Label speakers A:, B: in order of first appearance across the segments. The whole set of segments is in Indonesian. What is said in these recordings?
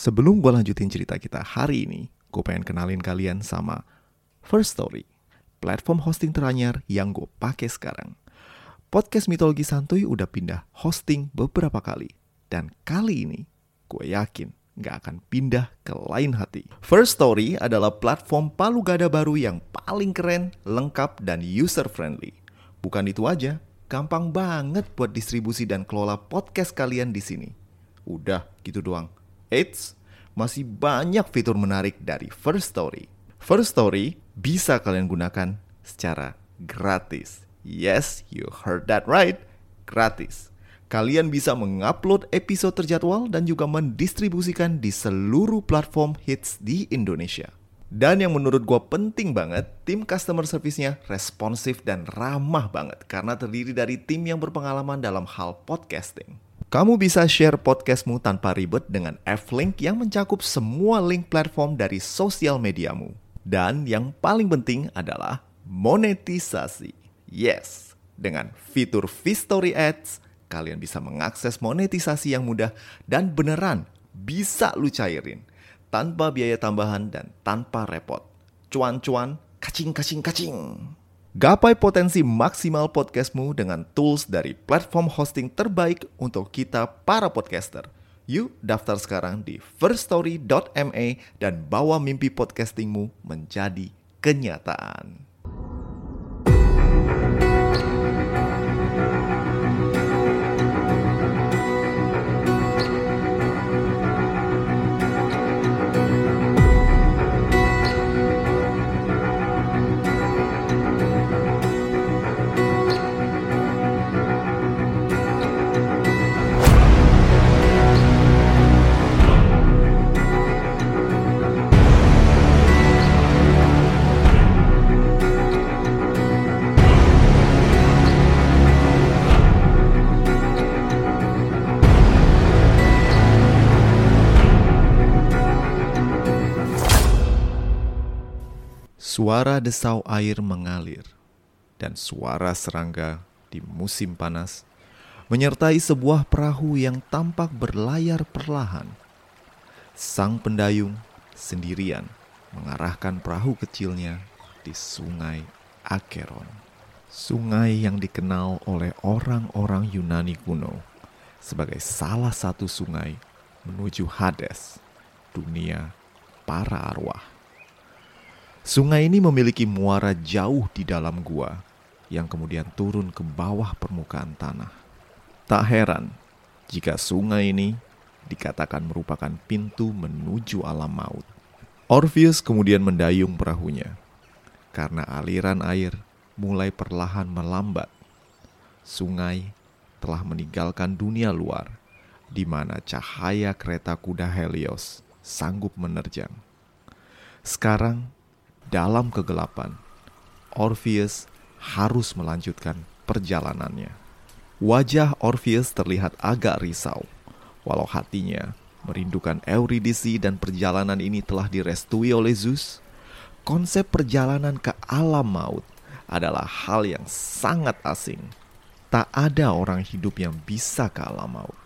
A: Sebelum gue lanjutin cerita kita hari ini, gue pengen kenalin kalian sama First Story, platform hosting teranyar yang gue pakai sekarang. Podcast Mitologi Santuy udah pindah hosting beberapa kali. Dan kali ini, gue yakin gak akan pindah ke lain hati. First Story adalah platform palu gada baru yang paling keren, lengkap, dan user-friendly. Bukan itu aja, gampang banget buat distribusi dan kelola podcast kalian di sini. Udah gitu doang. Eits, masih banyak fitur menarik dari First Story. First Story bisa kalian gunakan secara gratis. Yes, you heard that right. Gratis. Kalian bisa mengupload episode terjadwal dan juga mendistribusikan di seluruh platform hits di Indonesia. Dan yang menurut gue penting banget, tim customer service-nya responsif dan ramah banget karena terdiri dari tim yang berpengalaman dalam hal podcasting. Kamu bisa share podcastmu tanpa ribet dengan F-Link yang mencakup semua link platform dari sosial mediamu. Dan yang paling penting adalah monetisasi. Yes, dengan fitur V-Story Ads, kalian bisa mengakses monetisasi yang mudah dan beneran bisa lu cairin tanpa biaya tambahan dan tanpa repot. Cuan-cuan, kacing-kacing-kacing. Gapai potensi maksimal podcastmu dengan tools dari platform hosting terbaik untuk kita para podcaster. Yuk daftar sekarang di firststory.me dan bawa mimpi podcastingmu menjadi kenyataan. Suara desau air mengalir dan suara serangga di musim panas menyertai sebuah perahu yang tampak berlayar perlahan. Sang pendayung sendirian mengarahkan perahu kecilnya di sungai Acheron. Sungai yang dikenal oleh orang-orang Yunani kuno sebagai salah satu sungai menuju Hades, dunia para arwah. Sungai ini memiliki muara jauh di dalam gua yang kemudian turun ke bawah permukaan tanah. Tak heran jika sungai ini dikatakan merupakan pintu menuju alam maut. Orpheus kemudian mendayung perahunya karena aliran air mulai perlahan melambat. Sungai telah meninggalkan dunia luar di mana cahaya kereta kuda Helios sanggup menerjang. Sekarang dalam kegelapan, Orpheus harus melanjutkan perjalanannya. Wajah Orpheus terlihat agak risau, walau hatinya merindukan Eurydice dan perjalanan ini telah direstui oleh Zeus. Konsep perjalanan ke alam maut adalah hal yang sangat asing. Tak ada orang hidup yang bisa ke alam maut.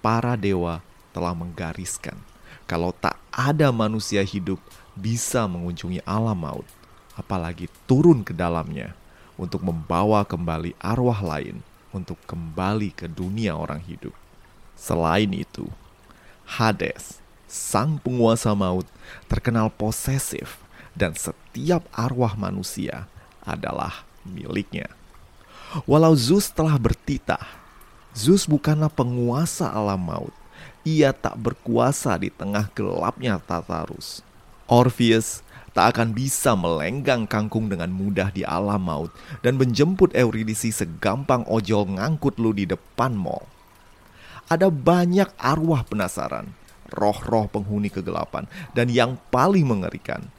A: Para dewa telah menggariskan kalau tak ada manusia hidup bisa mengunjungi alam maut, apalagi turun ke dalamnya untuk membawa kembali arwah lain untuk kembali ke dunia orang hidup. Selain itu, Hades, sang penguasa maut, terkenal posesif dan setiap arwah manusia adalah miliknya. Walau Zeus telah bertitah, Zeus bukanlah penguasa alam maut. Ia tak berkuasa di tengah gelapnya Tartarus. Orpheus tak akan bisa melenggang kangkung dengan mudah di alam maut dan menjemput Eurydice segampang ojol ngangkut lu di depan mall. Ada banyak arwah penasaran, roh-roh penghuni kegelapan, dan yang paling mengerikan,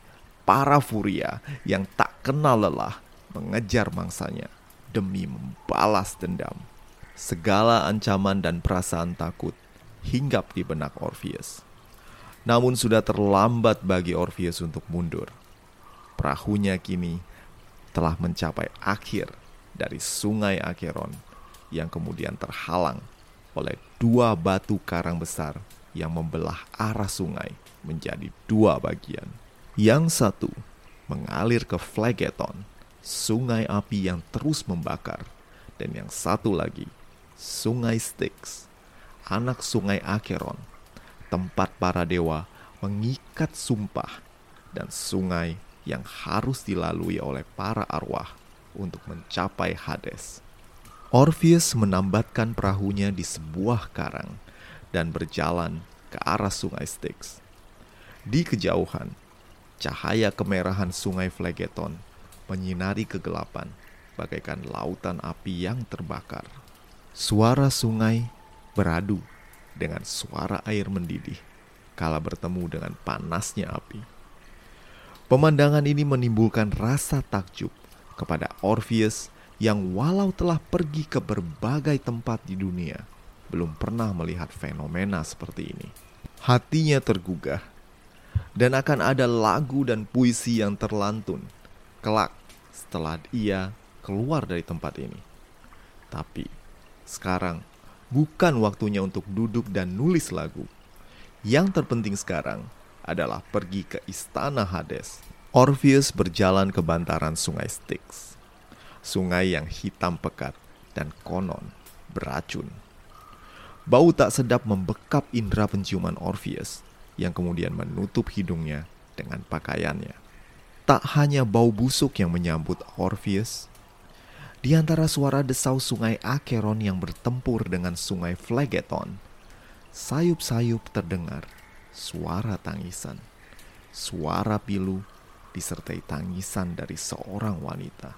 A: para furia yang tak kenal lelah mengejar mangsanya demi membalas dendam. Segala ancaman dan perasaan takut hinggap di benak Orpheus. Namun sudah terlambat bagi Orpheus untuk mundur. Perahunya kini telah mencapai akhir dari sungai Acheron yang kemudian terhalang oleh dua batu karang besar yang membelah arah sungai menjadi dua bagian. Yang satu mengalir ke Phlegeton, sungai api yang terus membakar, dan yang satu lagi, sungai Styx, anak sungai Acheron, tempat para dewa mengikat sumpah, dan sungai yang harus dilalui oleh para arwah untuk mencapai Hades. Orpheus menambatkan perahunya di sebuah karang dan berjalan ke arah sungai Styx. Di kejauhan, cahaya kemerahan sungai Phlegeton menyinari kegelapan bagaikan lautan api yang terbakar. Suara sungai beradu dengan suara air mendidih kala bertemu dengan panasnya api. Pemandangan ini menimbulkan rasa takjub kepada Orpheus yang walau telah pergi ke berbagai tempat di dunia, belum pernah melihat fenomena seperti ini. Hatinya tergugah dan akan ada lagu dan puisi yang terlantun kelak setelah ia keluar dari tempat ini. Tapi sekarang bukan waktunya untuk duduk dan nulis lagu. Yang terpenting sekarang adalah pergi ke istana Hades. Orpheus berjalan ke bantaran sungai Styx. Sungai yang hitam pekat dan konon beracun. Bau tak sedap membekap indera penciuman Orpheus yang kemudian menutup hidungnya dengan pakaiannya. Tak hanya bau busuk yang menyambut Orpheus, di antara suara desau sungai Acheron yang bertempur dengan sungai Phlegeton, sayup-sayup terdengar suara tangisan, suara pilu disertai tangisan dari seorang wanita.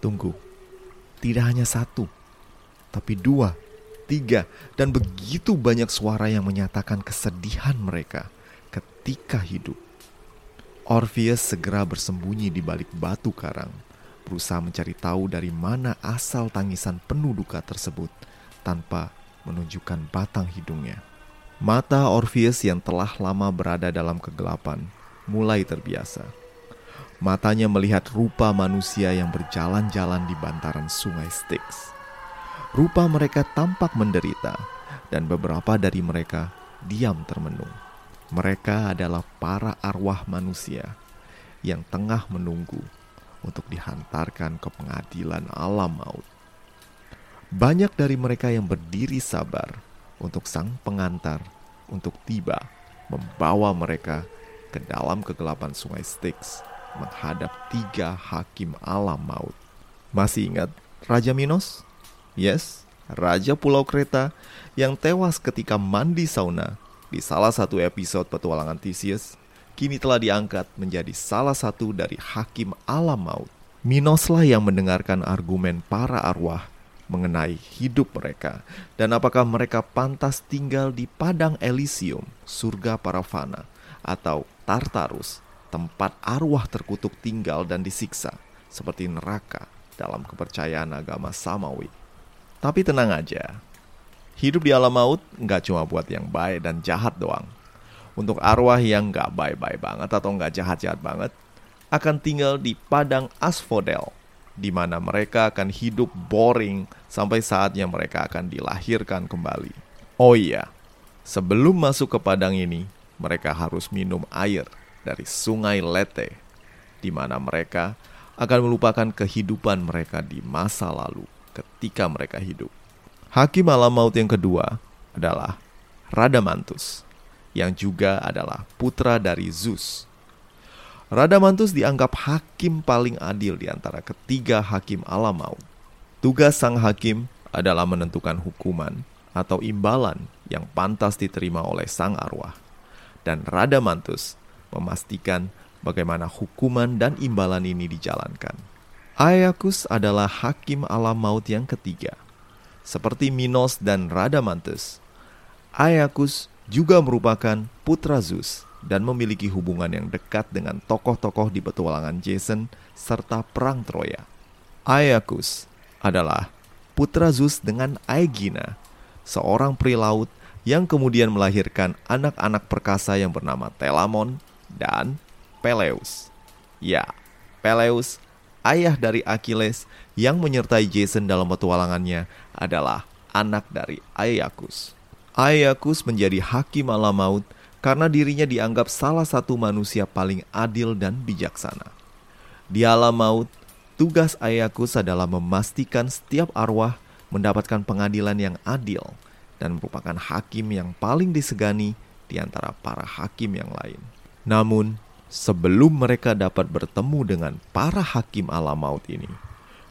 A: Tunggu, tidak hanya satu, tapi dua tiga, dan begitu banyak suara yang menyatakan kesedihan mereka ketika hidup. Orpheus segera bersembunyi di balik batu karang, berusaha mencari tahu dari mana asal tangisan penuh duka tersebut tanpa menunjukkan batang hidungnya. Mata Orpheus yang telah lama berada dalam kegelapan mulai terbiasa. Matanya melihat rupa manusia yang berjalan-jalan di bantaran sungai Styx Rupa mereka tampak menderita, dan beberapa dari mereka diam termenung. Mereka adalah para arwah manusia yang tengah menunggu untuk dihantarkan ke pengadilan alam maut. Banyak dari mereka yang berdiri sabar untuk sang pengantar untuk tiba membawa mereka ke dalam kegelapan sungai Styx menghadap tiga hakim alam maut. Masih ingat Raja Minos? Yes, Raja Pulau Kreta yang tewas ketika mandi sauna di salah satu episode petualangan Theseus, kini telah diangkat menjadi salah satu dari hakim alam maut. Minoslah yang mendengarkan argumen para arwah mengenai hidup mereka dan apakah mereka pantas tinggal di padang Elysium, surga para fana, atau Tartarus, tempat arwah terkutuk tinggal dan disiksa, seperti neraka dalam kepercayaan agama Samawi. Tapi tenang aja, hidup di alam maut nggak cuma buat yang baik dan jahat doang. Untuk arwah yang nggak baik-baik banget atau nggak jahat-jahat banget, akan tinggal di padang asphodel, di mana mereka akan hidup boring sampai saatnya mereka akan dilahirkan kembali. Oh iya, sebelum masuk ke padang ini, mereka harus minum air dari sungai Lete, di mana mereka akan melupakan kehidupan mereka di masa lalu ketika mereka hidup. Hakim alam maut yang kedua adalah Radamantus, yang juga adalah putra dari Zeus. Radamantus dianggap hakim paling adil di antara ketiga hakim alam maut. Tugas sang hakim adalah menentukan hukuman atau imbalan yang pantas diterima oleh sang arwah. Dan Radamantus memastikan bagaimana hukuman dan imbalan ini dijalankan. Ayakus adalah hakim alam maut yang ketiga. Seperti Minos dan Radamantes, Ayakus juga merupakan putra Zeus dan memiliki hubungan yang dekat dengan tokoh-tokoh di petualangan Jason serta Perang Troya. Ayakus adalah putra Zeus dengan Aegina, seorang peri laut yang kemudian melahirkan anak-anak perkasa yang bernama Telamon dan Peleus. Ya, Peleus ayah dari Achilles yang menyertai Jason dalam petualangannya adalah anak dari Aeacus. Aeacus menjadi hakim alam maut karena dirinya dianggap salah satu manusia paling adil dan bijaksana. Di alam maut, tugas Aeacus adalah memastikan setiap arwah mendapatkan pengadilan yang adil dan merupakan hakim yang paling disegani di antara para hakim yang lain. Namun, sebelum mereka dapat bertemu dengan para hakim alam maut ini,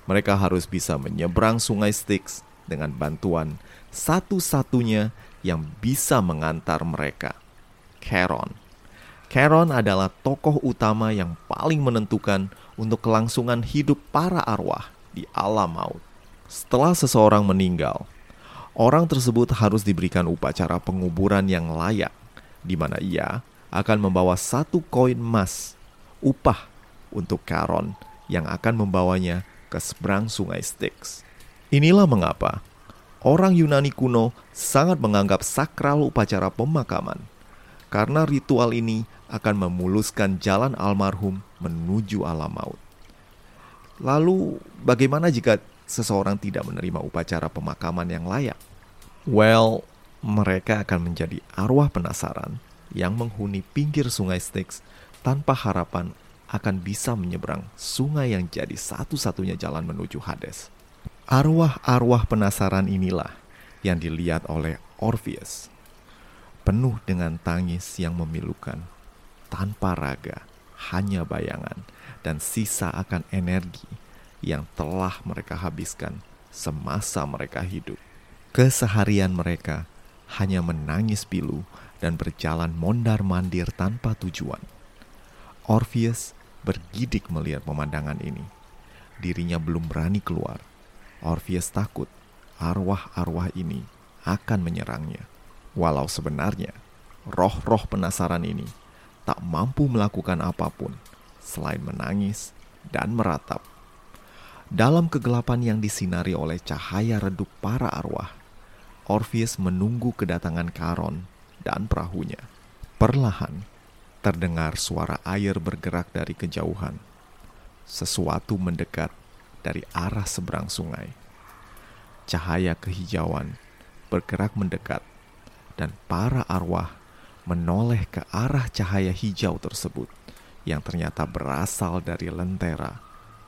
A: mereka harus bisa menyeberang sungai Styx dengan bantuan satu-satunya yang bisa mengantar mereka, Charon. Charon adalah tokoh utama yang paling menentukan untuk kelangsungan hidup para arwah di alam maut. Setelah seseorang meninggal, orang tersebut harus diberikan upacara penguburan yang layak, di mana ia akan membawa satu koin emas upah untuk Charon yang akan membawanya ke seberang sungai Styx. Inilah mengapa orang Yunani kuno sangat menganggap sakral upacara pemakaman, karena ritual ini akan memuluskan jalan almarhum menuju alam maut. Lalu, bagaimana jika seseorang tidak menerima upacara pemakaman yang layak? Well, mereka akan menjadi arwah penasaran yang menghuni pinggir sungai Styx tanpa harapan akan bisa menyeberang sungai yang jadi satu-satunya jalan menuju Hades. Arwah-arwah penasaran inilah yang dilihat oleh Orpheus, penuh dengan tangis yang memilukan, tanpa raga, hanya bayangan, dan sisa akan energi yang telah mereka habiskan semasa mereka hidup. Keseharian mereka hanya menangis pilu dan berjalan mondar-mandir tanpa tujuan. Orpheus bergidik melihat pemandangan ini. Dirinya belum berani keluar Orpheus takut arwah-arwah ini akan menyerangnya. Walau sebenarnya roh-roh penasaran ini tak mampu melakukan apa pun selain menangis dan meratap. Dalam kegelapan yang disinari oleh cahaya redup para arwah, Orpheus menunggu kedatangan Karon dan perahunya. Perlahan, terdengar suara air bergerak dari kejauhan. Sesuatu mendekat dari arah seberang sungai. Cahaya kehijauan bergerak mendekat, dan para arwah menoleh ke arah cahaya hijau tersebut yang ternyata berasal dari lentera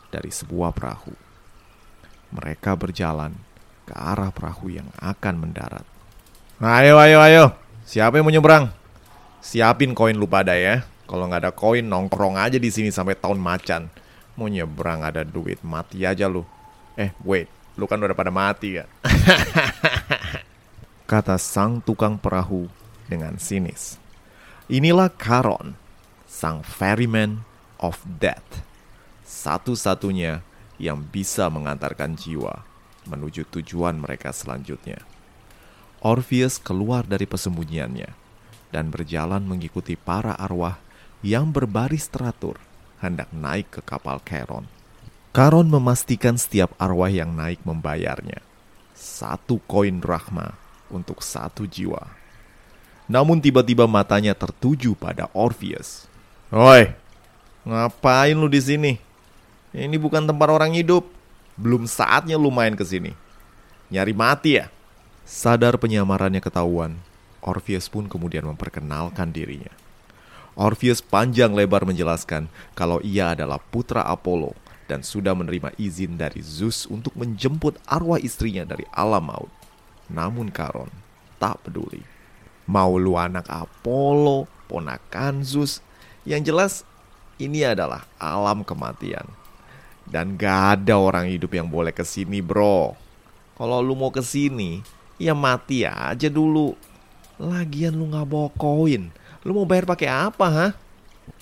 A: dari sebuah perahu. Mereka berjalan ke arah perahu yang akan mendarat.
B: Nah, ayo, ayo, ayo. Siapa yang mau nyebrang? Siapin koin lu pada ya. Kalau nggak ada koin, nongkrong aja di sini sampai tahun macan. Mau nyebrang ada duit, mati aja lu. Eh, wait, lu kan udah pada mati ya.
A: Kata sang tukang perahu dengan sinis. Inilah Karon, sang ferryman of death. Satu-satunya yang bisa mengantarkan jiwa menuju tujuan mereka selanjutnya. Orpheus keluar dari persembunyiannya dan berjalan mengikuti para arwah yang berbaris teratur hendak naik ke kapal Charon. Charon memastikan setiap arwah yang naik membayarnya. Satu koin drachma untuk satu jiwa. Namun tiba-tiba matanya tertuju pada Orpheus.
B: Oi, ngapain lu di sini? Ini bukan tempat orang hidup. Belum saatnya lu main ke sini. Nyari mati ya?
A: Sadar penyamarannya ketahuan, Orpheus pun kemudian memperkenalkan dirinya. Orpheus panjang lebar menjelaskan kalau ia adalah putra Apollo dan sudah menerima izin dari Zeus untuk menjemput arwah istrinya dari alam maut. Namun Karon tak peduli. Mau lu anak Apollo, ponakan Zeus, yang jelas ini adalah alam kematian. Dan gak ada orang hidup yang boleh ke sini bro. Kalau lu mau ke sini, ya mati aja dulu. Lagian lu gak bawa koin Lu mau bayar pakai apa, ha?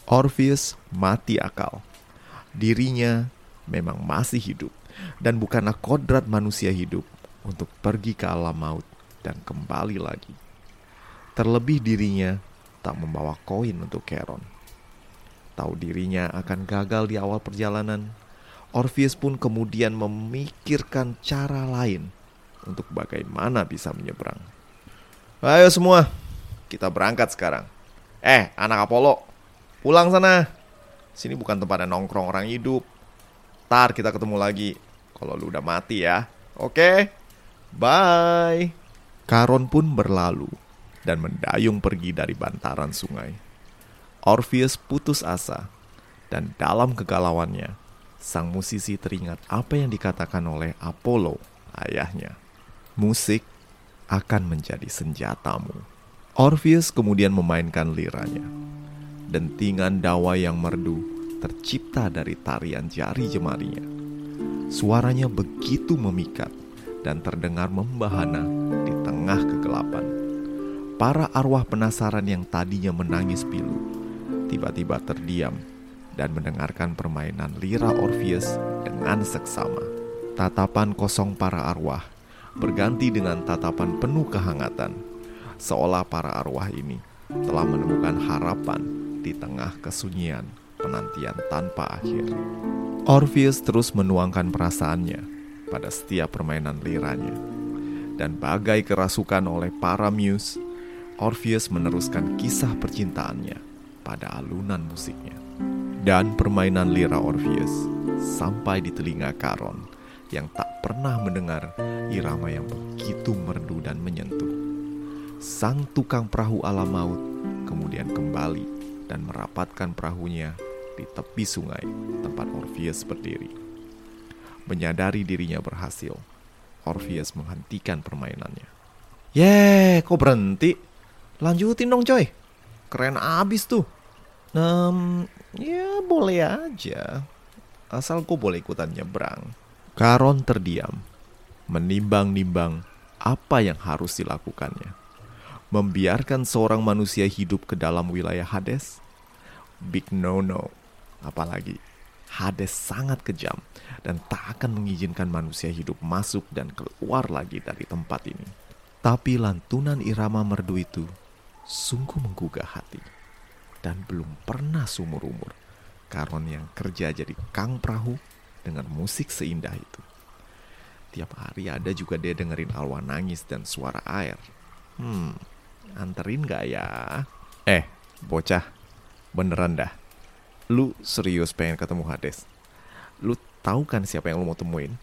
A: Orpheus mati akal. Dirinya memang masih hidup dan bukanlah kodrat manusia hidup untuk pergi ke alam maut dan kembali lagi. Terlebih dirinya tak membawa koin untuk Charon. Tahu dirinya akan gagal di awal perjalanan, Orpheus pun kemudian memikirkan cara lain untuk bagaimana bisa menyeberang.
B: Ayo semua, kita berangkat sekarang. Eh, anak Apollo, pulang sana. Sini bukan tempat nongkrong orang hidup. Ntar kita ketemu lagi kalau lu udah mati ya. Oke? Bye.
A: Karon pun berlalu dan mendayung pergi dari bantaran sungai. Orpheus putus asa, dan dalam kegalauannya, sang musisi teringat apa yang dikatakan oleh Apollo, ayahnya. Musik akan menjadi senjatamu. Orpheus kemudian memainkan liranya. Dentingan dawa yang merdu tercipta dari tarian jari jemarinya. Suaranya begitu memikat dan terdengar membahana di tengah kegelapan. Para arwah penasaran yang tadinya menangis pilu, tiba-tiba terdiam dan mendengarkan permainan lira Orpheus dengan seksama. Tatapan kosong para arwah berganti dengan tatapan penuh kehangatan, seolah para arwah ini telah menemukan harapan di tengah kesunyian penantian tanpa akhir. Orpheus terus menuangkan perasaannya pada setiap permainan liranya. Dan bagai kerasukan oleh para muse, Orpheus meneruskan kisah percintaannya pada alunan musiknya. Dan permainan lira Orpheus sampai di telinga Karon yang tak pernah mendengar irama yang begitu merdu dan menyentuh. Sang tukang perahu alam maut kemudian kembali dan merapatkan perahunya di tepi sungai tempat Orpheus berdiri. Menyadari dirinya berhasil, Orpheus menghentikan permainannya.
B: Yeay, kok berhenti? Lanjutin dong coy. Keren abis tuh. Um, ya boleh aja. Asal kok boleh ikutan nyebrang.
A: Karon terdiam, menimbang-nimbang apa yang harus dilakukannya. Membiarkan seorang manusia hidup ke dalam wilayah Hades? Big no-no. Apalagi Hades sangat kejam dan tak akan mengizinkan manusia hidup masuk dan keluar lagi dari tempat ini. Tapi lantunan irama merdu itu sungguh menggugah hati. Dan belum pernah sumur-umur Karon yang kerja jadi kang perahu dengan musik seindah itu. Tiap hari ada juga dia dengerin Alwa nangis dan suara air. Hmm, anterin gak ya? Eh, bocah, beneran dah lu serius pengen ketemu Hades? Lu tahu kan siapa yang lu mau temuin?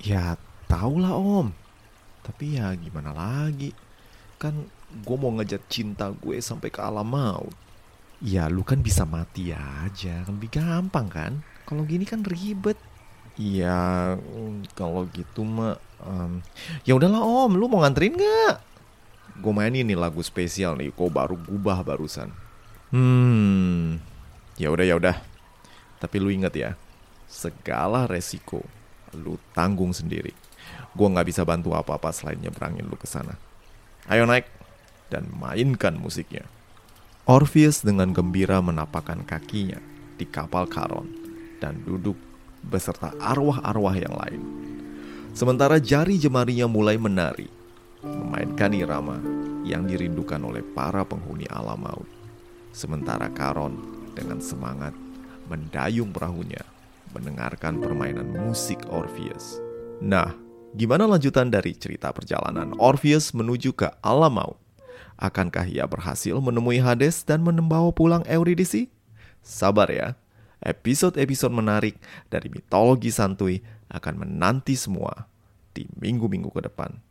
B: Ya, tau lah om. Tapi ya gimana lagi? Kan gue mau ngejat cinta gue sampai ke alam maut.
A: Ya lu kan bisa mati aja, kan lebih gampang kan? Kalau gini kan ribet.
B: Ya kalau gitu mah, um, ya udahlah om, lu mau nganterin nggak? Gue mainin nih lagu spesial nih, kok baru gubah barusan.
A: Hmm, Ya udah ya udah. Tapi lu inget ya, segala resiko lu tanggung sendiri. Gua nggak bisa bantu apa-apa selain nyebrangin lu ke sana. Ayo naik dan mainkan musiknya. Orpheus dengan gembira menapakkan kakinya di kapal Karon dan duduk beserta arwah-arwah yang lain. Sementara jari jemarinya mulai menari, memainkan irama yang dirindukan oleh para penghuni alam maut. Sementara Karon dengan semangat mendayung perahunya mendengarkan permainan musik Orpheus. Nah, gimana lanjutan dari cerita perjalanan Orpheus menuju ke alam maut? Akankah ia berhasil menemui Hades dan membawa pulang Eurydice? Sabar ya, episode-episode menarik dari mitologi santuy akan menanti semua di minggu-minggu ke depan.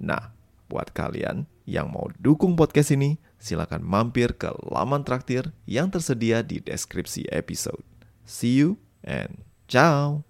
A: Nah, buat kalian yang mau dukung podcast ini, silakan mampir ke laman traktir yang tersedia di deskripsi episode. See you and ciao!